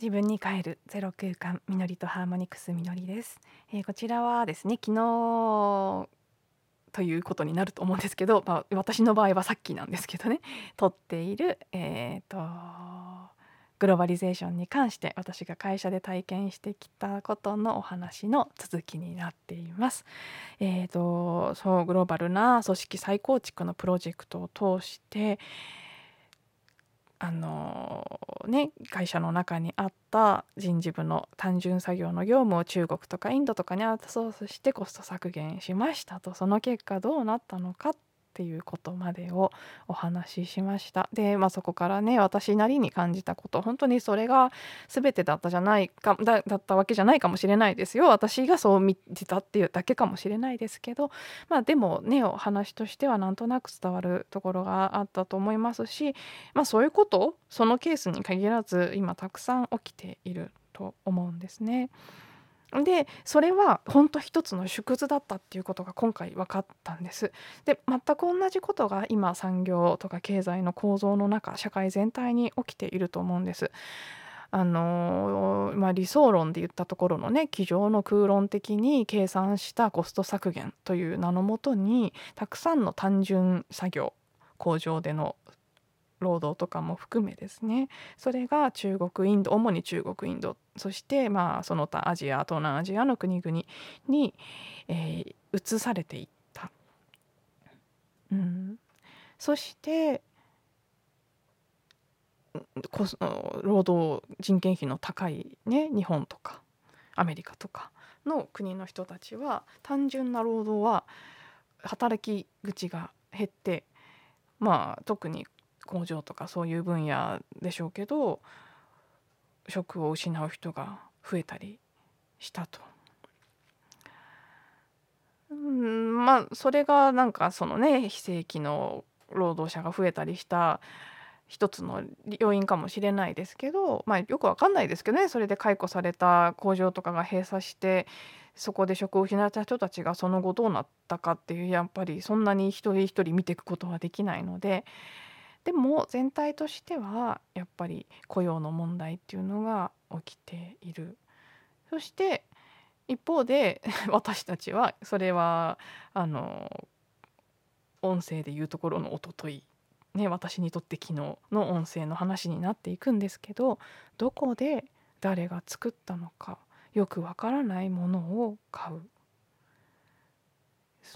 自分に帰るゼロ空間みのりとハーモニクスみのりです、えーこちらはですね昨日ということになると思うんですけど、まあ、私の場合はさっきなんですけどね 撮っているえっ、とグローバリゼーションに関して私が会社で体験してきたことのお話の続きになっています。えー、とそうグローバルな組織再構築のプロジェクトを通してあのね会社の中にあった人事部の単純作業の業務を中国とかインドとかにアウトソースしてコスト削減しましたと。その結果どうなったのかっっていうことまでをお話ししましたで、まあ、そこからね私なりに感じたこと本当にそれが全てだったじゃないかだだったわけじゃないかもしれないですよ私がそう見てたっていうだけかもしれないですけどまあでもねお話としてはなんとなく伝わるところがあったと思いますしまあそういうことそのケースに限らず今たくさん起きていると思うんですね。でそれは本当一つの縮図だったっていうことが今回分かったんです。で全く同じことが今産業とか経済の構造の中社会全体に起きていると思うんです。あのまあ、理想論で言ったところのね机上の空論的に計算したコスト削減という名のもとにたくさんの単純作業工場での労働とかも含めですねそれが中国インド主に中国インドそしてまあその他アジア東南アジアの国々に、えー移されていった。うん、そしてコス労働人件費の高い、ね、日本とかアメリカとかの国の人たちは単純な労働は働き口が減ってまあ特に工場とかそういう分野でしょうけど職を失う人が増えたりしたと。うんまあそれがなんかそのね非正規の労働者が増えたりした一つの要因かもしれないですけど、まあ、よくわかんないですけどねそれで解雇された工場とかが閉鎖してそこで職を失った人たちがその後どうなったかっていうやっぱりそんなに一人一人見ていくことはできないのででも全体としてはやっぱり雇用の問題っていうのが起きている。そして 一方で 私たちはそれはあの音声で言うところのおとといね私にとって昨日の音声の話になっていくんですけどどこで誰が作ったのかよくわからないものを買う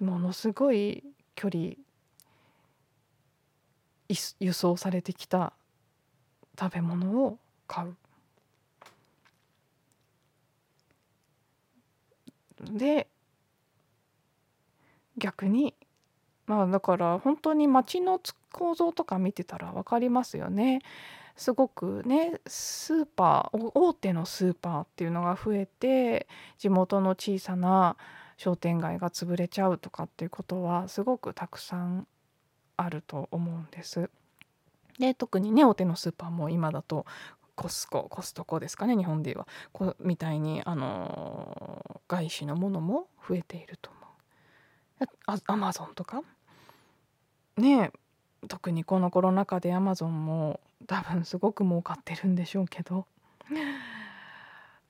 ものすごい距離輸送されてきた食べ物を買う。で逆にまあだから本当に街の構造とか見てたら分かりますよね。すごくねスーパー大手のスーパーっていうのが増えて地元の小さな商店街が潰れちゃうとかっていうことはすごくたくさんあると思うんです。で特にね大手のスーパーも今だとコスココストコですかね日本ではこみたいにあの外資のものも増えていると思う。あアマゾンとか？ね特にこのコロナ禍でアマゾンも多分すごく儲かってるんでしょうけど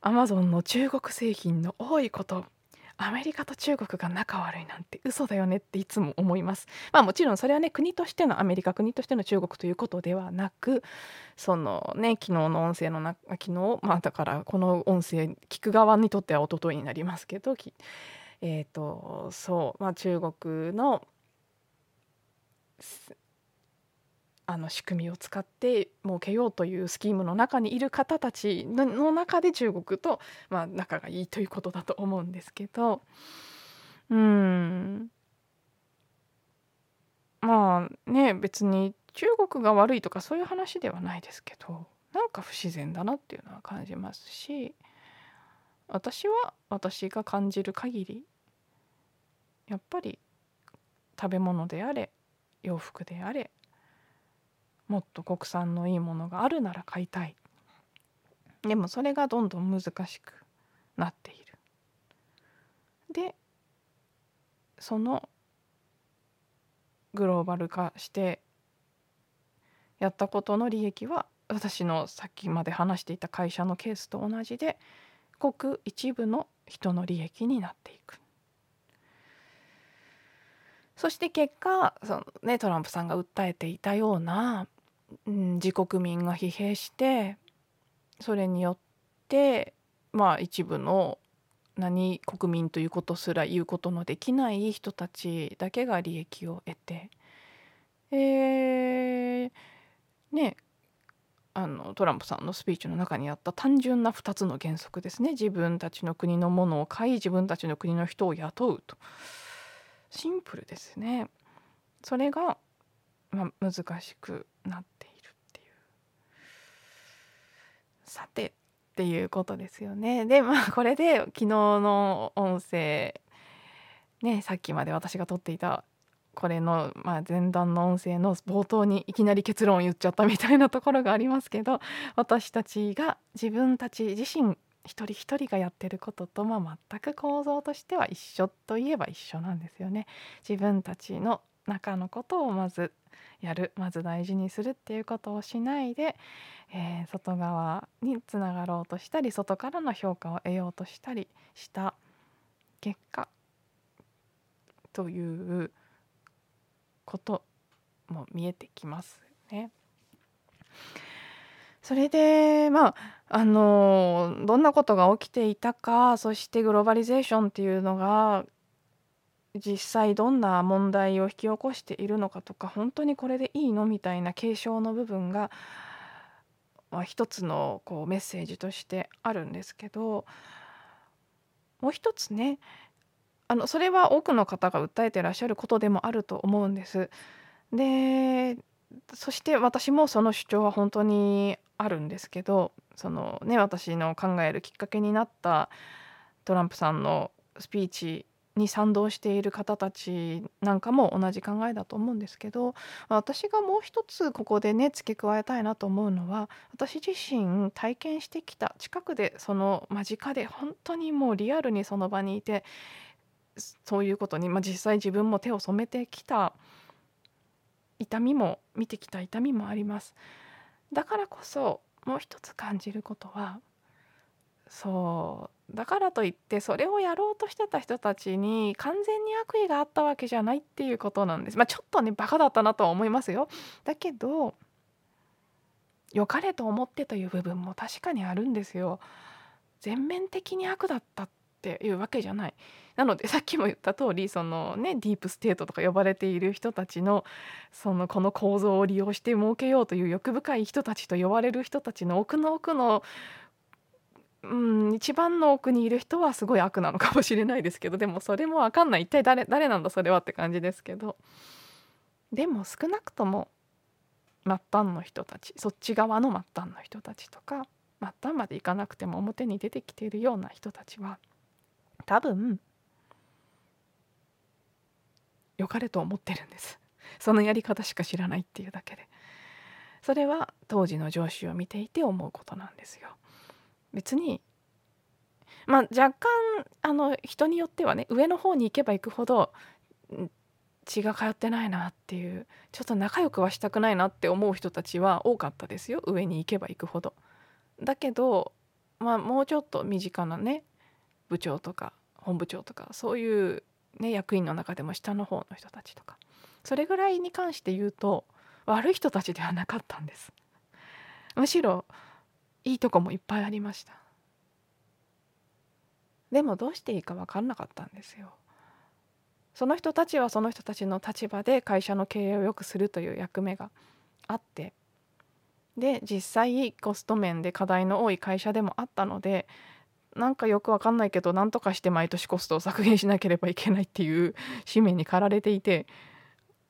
アマゾンの中国製品の多いことアメリカと中国が仲悪いなんて嘘だよねっていつも思います。まあもちろんそれはね国としてのアメリカ国としての中国ということではなくそのね昨日の音声のな昨日まあだからこの音声聞く側にとっては一昨日になりますけどえっ、とそうまあ中国のあの仕組みを使って儲けようというスキームの中にいる方たちのの中で中国と、まあ、仲がいいということだと思うんですけどうん。まあね別に中国が悪いとかそういう話ではないですけどなんか不自然だなっていうのは感じますし私は私が感じる限りやっぱり食べ物であれ洋服であれもっと国産のいいものがあるなら買いたいでもそれがどんどん難しくなっているでそのグローバル化してやったことの利益は私のさっきまで話していた会社のケースと同じでごく一部の人の利益になっていく。そして結果その、ね、トランプさんが訴えていたような、うん、自国民が疲弊してそれによってまあ一部の何国民ということすら言うことのできない人たちだけが利益を得て、えー、ねあのトランプさんのスピーチの中にあった単純な2つの原則ですね。自分たちの国のものを買い自分たちの国の人を雇うと。シンプルですね。それが、まあ、難しくなっているっていうさてっていうことですよねでまあ これで昨日の音声ねさっきまで私が撮っていたこれの、まあ、前段の音声の冒頭にいきなり結論を言っちゃったみたいなところがありますけど私たちが自分たち自身一人一人がやってることと、まあ、全く構造としては一緒といえば一緒なんですよね。自分たちの中のことをまずやるまず大事にするっていうことをしないで、えー、外側につながろうとしたり外からの評価を得ようとしたりした結果ということも見えてきますね。それでまああのどんなことが起きていたかそしてグローバリゼーションっていうのが実際どんな問題を引き起こしているのかとか本当にこれでいいのみたいな継承の部分が、まあ、一つのこうメッセージとしてあるんですけどもう一つねあのそれは多くの方が訴えてらっしゃることでもあると思うんです。でそして私もその主張は本当にあるんですけどそのね私の考えるきっかけになったトランプさんのスピーチに賛同している方たちなんかも同じ考えだと思うんですけど私がもう一つここでね付け加えたいなと思うのは私自身体験してきた近くでその間近で本当にもうリアルにその場にいてそういうことに、まあ、実際自分も手を染めてきた痛みも見てきた痛みもあります。だからこそもう一つ感じることはそう。だからといってそれをやろうとしてた人たちに完全に悪意があったわけじゃないっていうことなんです。まあちょっとねバカだったなとは思いますよ。だけど良かれと思ってという部分も確かにあるんですよ。全面的に悪だったっていうわけじゃない。なのでさっきも言った通りそのねディープステートとか呼ばれている人たちのそのこの構造を利用して儲けようという欲深い人たちと呼ばれる人たちの奥の奥のうん一番の奥にいる人はすごい悪なのかもしれないですけどでもそれも分かんない。一体誰誰なんだそれはって感じですけど。でも少なくとも末端の人たちそっち側の末端の人たちとか末端までいかなくても表に出てきているような人たちは多分良かれと思ってるんです。そのやり方しか知らないっていうだけで。それは当時の上司を見ていて思うことなんですよ。別にまあ若干あの人によってはね上の方に行けば行くほど血が通ってないなっていうちょっと仲良くはしたくないなって思う人たちは多かったですよ上に行けば行くほど。だけどまあもうちょっと身近なね部長とか本部長とかそういうね、役員の中でも下の方の人たちとかそれぐらいに関して言うと悪い人たちではなかったんですむしろいいとこもいっぱいありました。でもどうしていいか分かんなかったんですよ。その人たちはその人たちの立場で会社の経営を良くするという役目があって。で実際コスト面で課題の多い会社でもあったのでなんかよくわかんないけど何とかして毎年コストを削減しなければいけないっていう使命に駆られていて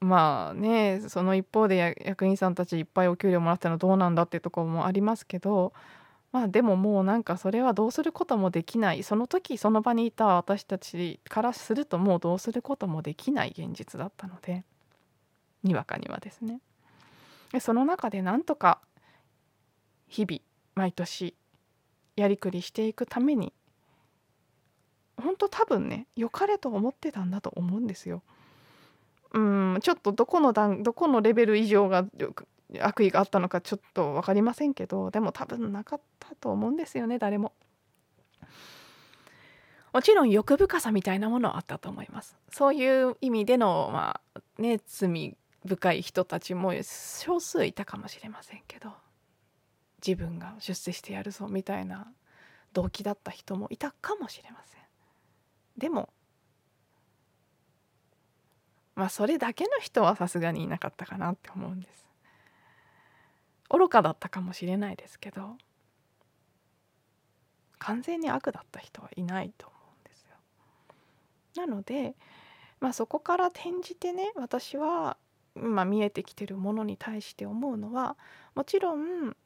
まあねその一方で役員さんたちいっぱいお給料もらったのどうなんだっていうところもありますけどまあでももうなんかそれはどうすることもできないその時その場にいた私たちからするともうどうすることもできない現実だったのでにわかにはですね。その中でなんとか日々毎年やりくりしていくために本当多分ね良かれと思ってたんだと思うんですよ。うんちょっとどこの段どこのレベル以上が悪意があったのかちょっと分かりませんけどでも多分なかったと思うんですよね誰も。もちろん欲深さみたいなものはあったと思います。そういう意味でのまあね罪深い人たちも少数いたかもしれませんけど自分が出世してやるぞみたいな動機だった人もいたかもしれません。でもまあそれだけの人はさすがにいなかったかなって思うんです。愚かだったかもしれないですけど完全に悪だった人はいないと思うんですよ。なので、まあ、そこから転じてね私は、まあ、見えてきてるものに対して思うのはもちろん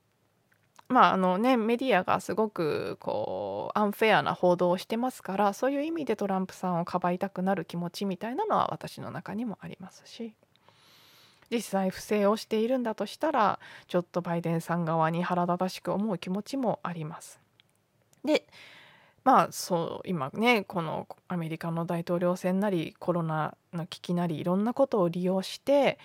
まああのねメディアがすごくこうアンフェアな報道をしてますからそういう意味でトランプさんをかばいたくなる気持ちみたいなのは私の中にもありますし実際不正をしているんだとしたらちょっとバイデンさん側に腹立たしく思う気持ちもあります。でまあそう今ねこのアメリカの大統領選なりコロナの危機なりいろんなことを利用して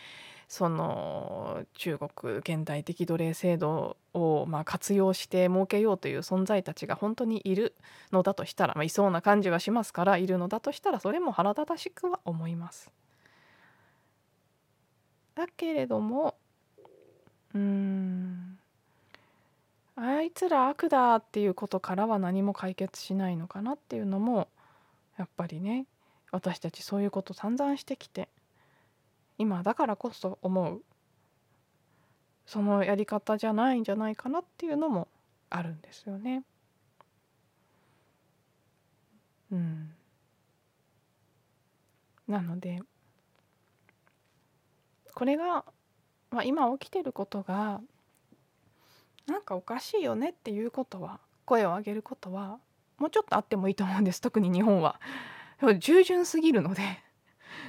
その中国現代的奴隷制度をまあ活用して設けようという存在たちが本当にいるのだとしたら、まあ、いそうな感じはしますからいるのだとしたらそれも腹立たしくは思います。だけれどもうんあいつら悪だっていうことからは何も解決しないのかなっていうのもやっぱりね私たちそういうこと散々してきて今だからこそ思うそのやり方じゃないんじゃないかなっていうのもあるんですよね。うん、なのでこれが、まあ、今起きてることがなんかおかしいよねっていうことは声を上げることはもうちょっとあってもいいと思うんです特に日本は。従順すぎるので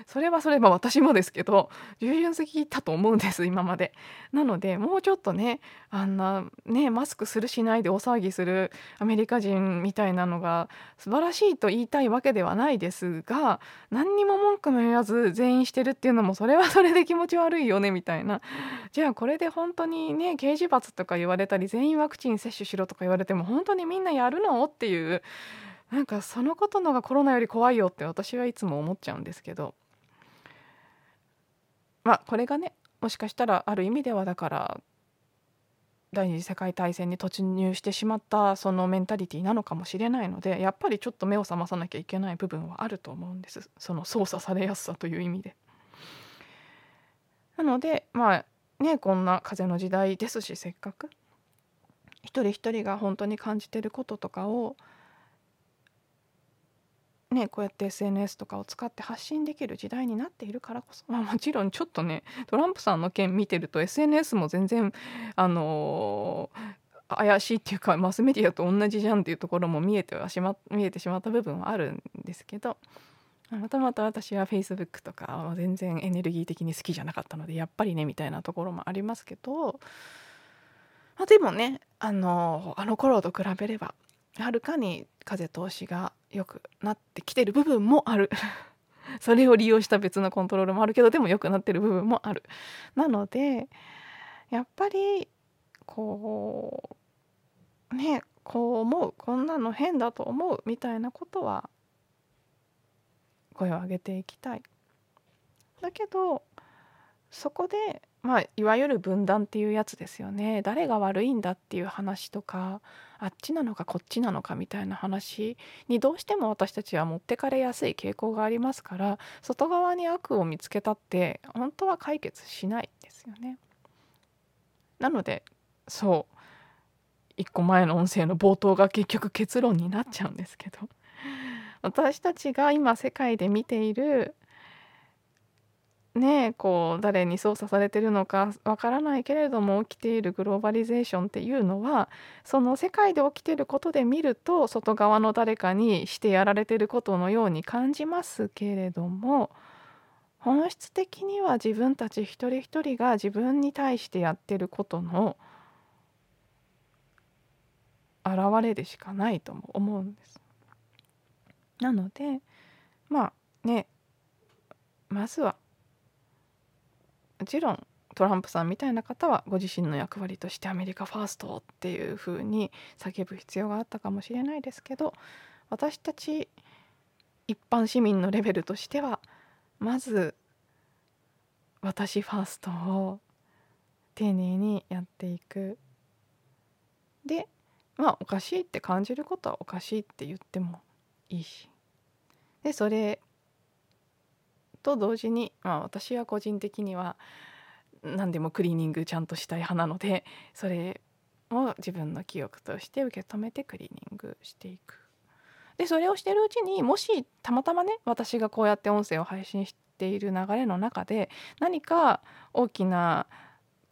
それはそれは私もですけど従順すぎたと思うんです今まで。なのでもうちょっとねあんなねマスクするしないで大騒ぎするアメリカ人みたいなのが素晴らしいと言いたいわけではないですが何にも文句も言わず全員してるっていうのもそれはそれで気持ち悪いよねみたいなじゃあこれで本当にね刑事罰とか言われたり全員ワクチン接種しろとか言われても本当にみんなやるの？っていうなんかそのことのがコロナより怖いよって私はいつも思っちゃうんですけど。まあこれがねもしかしたらある意味ではだから第二次世界大戦に突入してしまったそのメンタリティーなのかもしれないのでやっぱりちょっと目を覚まさなきゃいけない部分はあると思うんです。その操作されやすさという意味で。なのでまあねこんな風の時代ですしせっかく。一人一人が本当に感じてることとかをね、こうやって SNS とかを使って発信できる時代になっているからこそ、まあ、もちろんちょっとねトランプさんの件見てると SNS も全然あのー、怪しいっていうかマスメディアと同じじゃんっていうところも見えてはしま見えてしまった部分はあるんですけど。またまた私は Facebook とかは全然エネルギー的に好きじゃなかったのでやっぱりねみたいなところもありますけど、まあ、でもねあのあの頃と比べればはるかに風通しが良くなってきてる部分もある。それを利用した別のコントロールもあるけどでも良くなってる部分もある。なのでやっぱりこうねこう思うこんなの変だと思うみたいなことは声を上げていきたい。だけどそこでまあいわゆる分断っていうやつですよね。誰が悪いんだっていう話とかあっちなのかこっちなのかみたいな話にどうしても私たちは持ってかれやすい傾向がありますから外側に悪を見つけたって本当は解決しないですよね。なのでそう。一個前の音声の冒頭が結局結論になっちゃうんですけど。私たちが今世界で見ているねこう誰に操作されてるのかわからないけれども起きているグローバリゼーションっていうのはその世界で起きてることで見ると外側の誰かにしてやられてることのように感じますけれども本質的には自分たち一人一人が自分に対してやってることの現れでしかないとも思うんです。なのでまあねまずはもちろんトランプさんみたいな方はご自身の役割としてアメリカファーストっていう風に叫ぶ必要があったかもしれないですけど私たち一般市民のレベルとしてはまず私ファーストを丁寧にやっていく。でまあおかしいって感じることはおかしいって言ってもいいし。でそれと同時に、まあ、私は個人的には何でもクリーニングちゃんとしたい派なのでそれを自分の記憶として受け止めてクリーニングしていく。でそれをしてるうちにもしたまたまね私がこうやって音声を配信している流れの中で何か大きな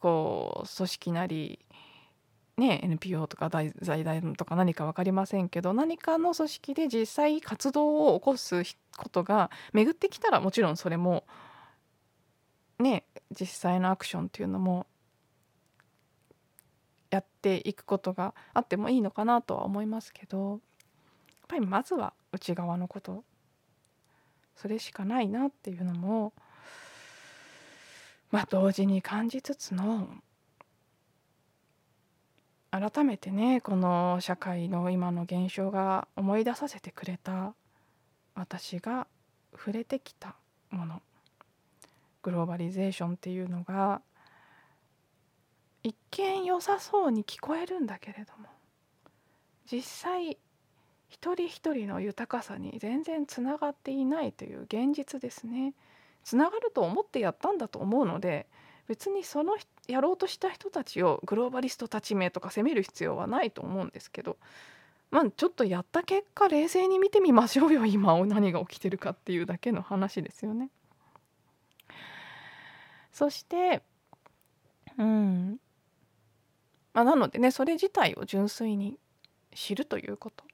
こう組織なりね、NPO とか財団とか何か分かりませんけど何かの組織で実際活動を起こすことが巡ってきたらもちろんそれもね実際のアクションっていうのもやっていくことがあってもいいのかなとは思いますけどやっぱりまずは内側のことそれしかないなっていうのもまあ同時に感じつつの改めてねこの社会の今の現象が思い出させてくれた私が触れてきたものグローバリゼーションっていうのが一見良さそうに聞こえるんだけれども実際一人一人の豊かさに全然つながっていないという現実ですね。つながると思ってやったんだと思うので別にそのやろうとした人たちをグローバリストたち名とか責める必要はないと思うんですけどまあちょっとやった結果冷静に見てみましょうよ 今何が起きてるかっていうだけの話ですよね。そしてうんまあ、なのでねそれ自体を純粋に知るということ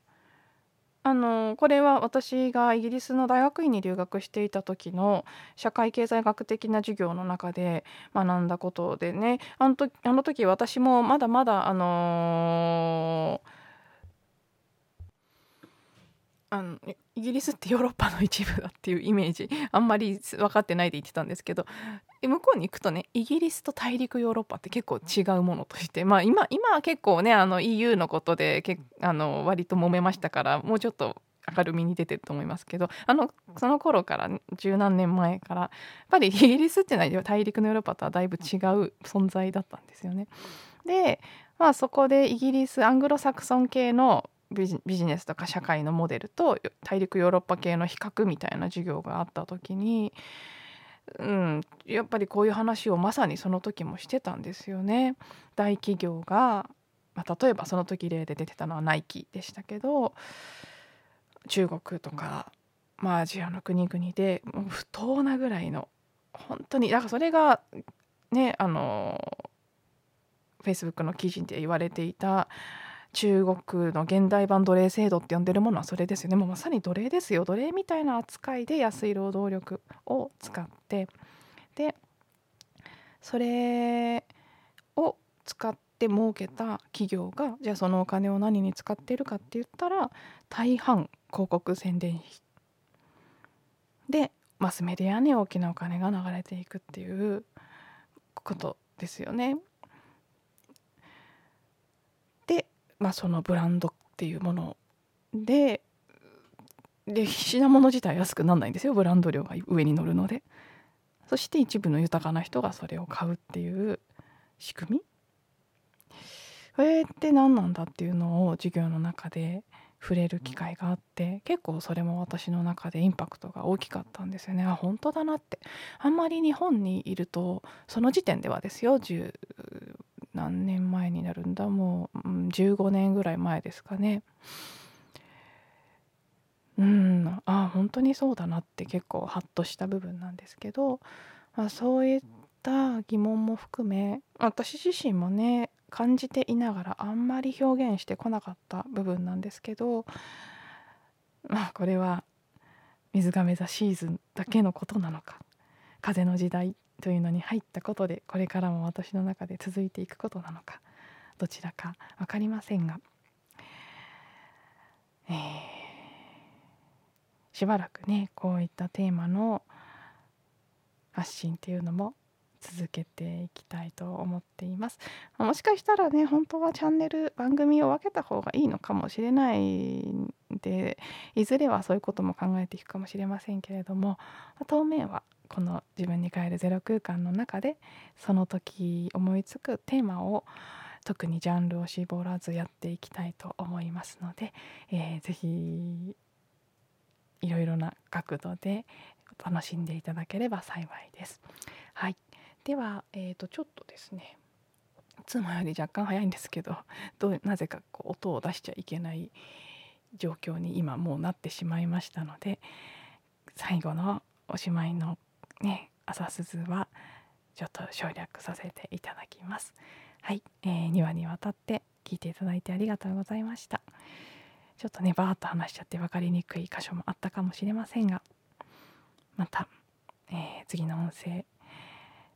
あのこれは私がイギリスの大学院に留学していた時の社会経済学的な授業の中で学んだことでね。あの時あの時私もまだまだあのー、あのイギリスってヨーロッパの一部だっていうイメージあんまり分かってないで言ってたんですけど向こうに行くとねイギリスと大陸ヨーロッパって結構違うものとしてまあ今今は結構ねあの EU のことでけあの割と揉めましたからもうちょっと明るみに出てると思いますけどあのその頃から十何年前からやっぱりイギリスっていうのは大陸のヨーロッパとはだいぶ違う存在だったんですよね。でまあそこでイギリスアングロサクソン系のビジネスとか社会のモデルと大陸ヨーロッパ系の比較みたいな授業があった時に、うん、やっぱりこういう話をまさにその時もしてたんですよね。大企業が、まあ、例えばその時例で出てたのはナイキでしたけど中国とか、まあ、アジアの国々でもう不当なぐらいの本当にだからそれがねあのフェイスブックの記事で言われていた中国の現代版奴隷制度って呼んでるものはそれですよね。もうまさに奴隷ですよ。奴隷みたいな扱いで安い労働力を使って。でそれを使って儲けた企業がじゃあそのお金を何に使ってるかって言ったら大半広告宣伝費。でマスメディアに大きなお金が流れていくっていうことですよね。まあ、そのブランドっていうものでで品物自体安くなんないんですよブランド量が上に乗るので。そして一部の豊かな人がそれを買うっていう仕組み。これって何なんだっていうのを授業の中で触れる機会があって結構それも私の中でインパクトが大きかったんですよね。あ本当だなって。あんまり日本にいるとその時点ではですよ何年前になるんだ？もう、15年ぐらい前ですかね。うんあ本当にそうだなって結構ハッとした部分なんですけど、まあ、そういった疑問も含め私自身もね感じていながらあんまり表現してこなかった部分なんですけどまあこれは水亀座シーズンだけのことなのか風の時代というのに入ったことでこれからも私の中で続いていくことなのかどちらか分かりませんが、えー、しばらくねこういったテーマの発信っていうのも続けていきたいと思っています。もしかしたらね本当はチャンネル番組を分けた方がいいのかもしれないんでいずれはそういうことも考えていくかもしれませんけれども当面はこの自分に帰るゼロ空間の中でその時思いつくテーマを特にジャンルを絞らずやっていきたいと思いますので、えー、ぜひいろいろな角度で楽しんでいただければ幸いです。はい、では、えー、とちょっとですねいつもより若干早いんですけど どうなぜかこう音を出しちゃいけない状況に今もうなってしまいましたので最後のおしまいのね朝鈴はちょっと省略させていただきます。はい、えー、2話にわたって聞いていただいてありがとうございました。ちょっとねバーッと話しちゃって分かりにくい箇所もあったかもしれませんがまた、えー、次の音声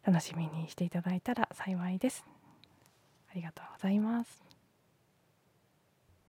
楽しみにしていただいたら幸いです。ありがとうございます。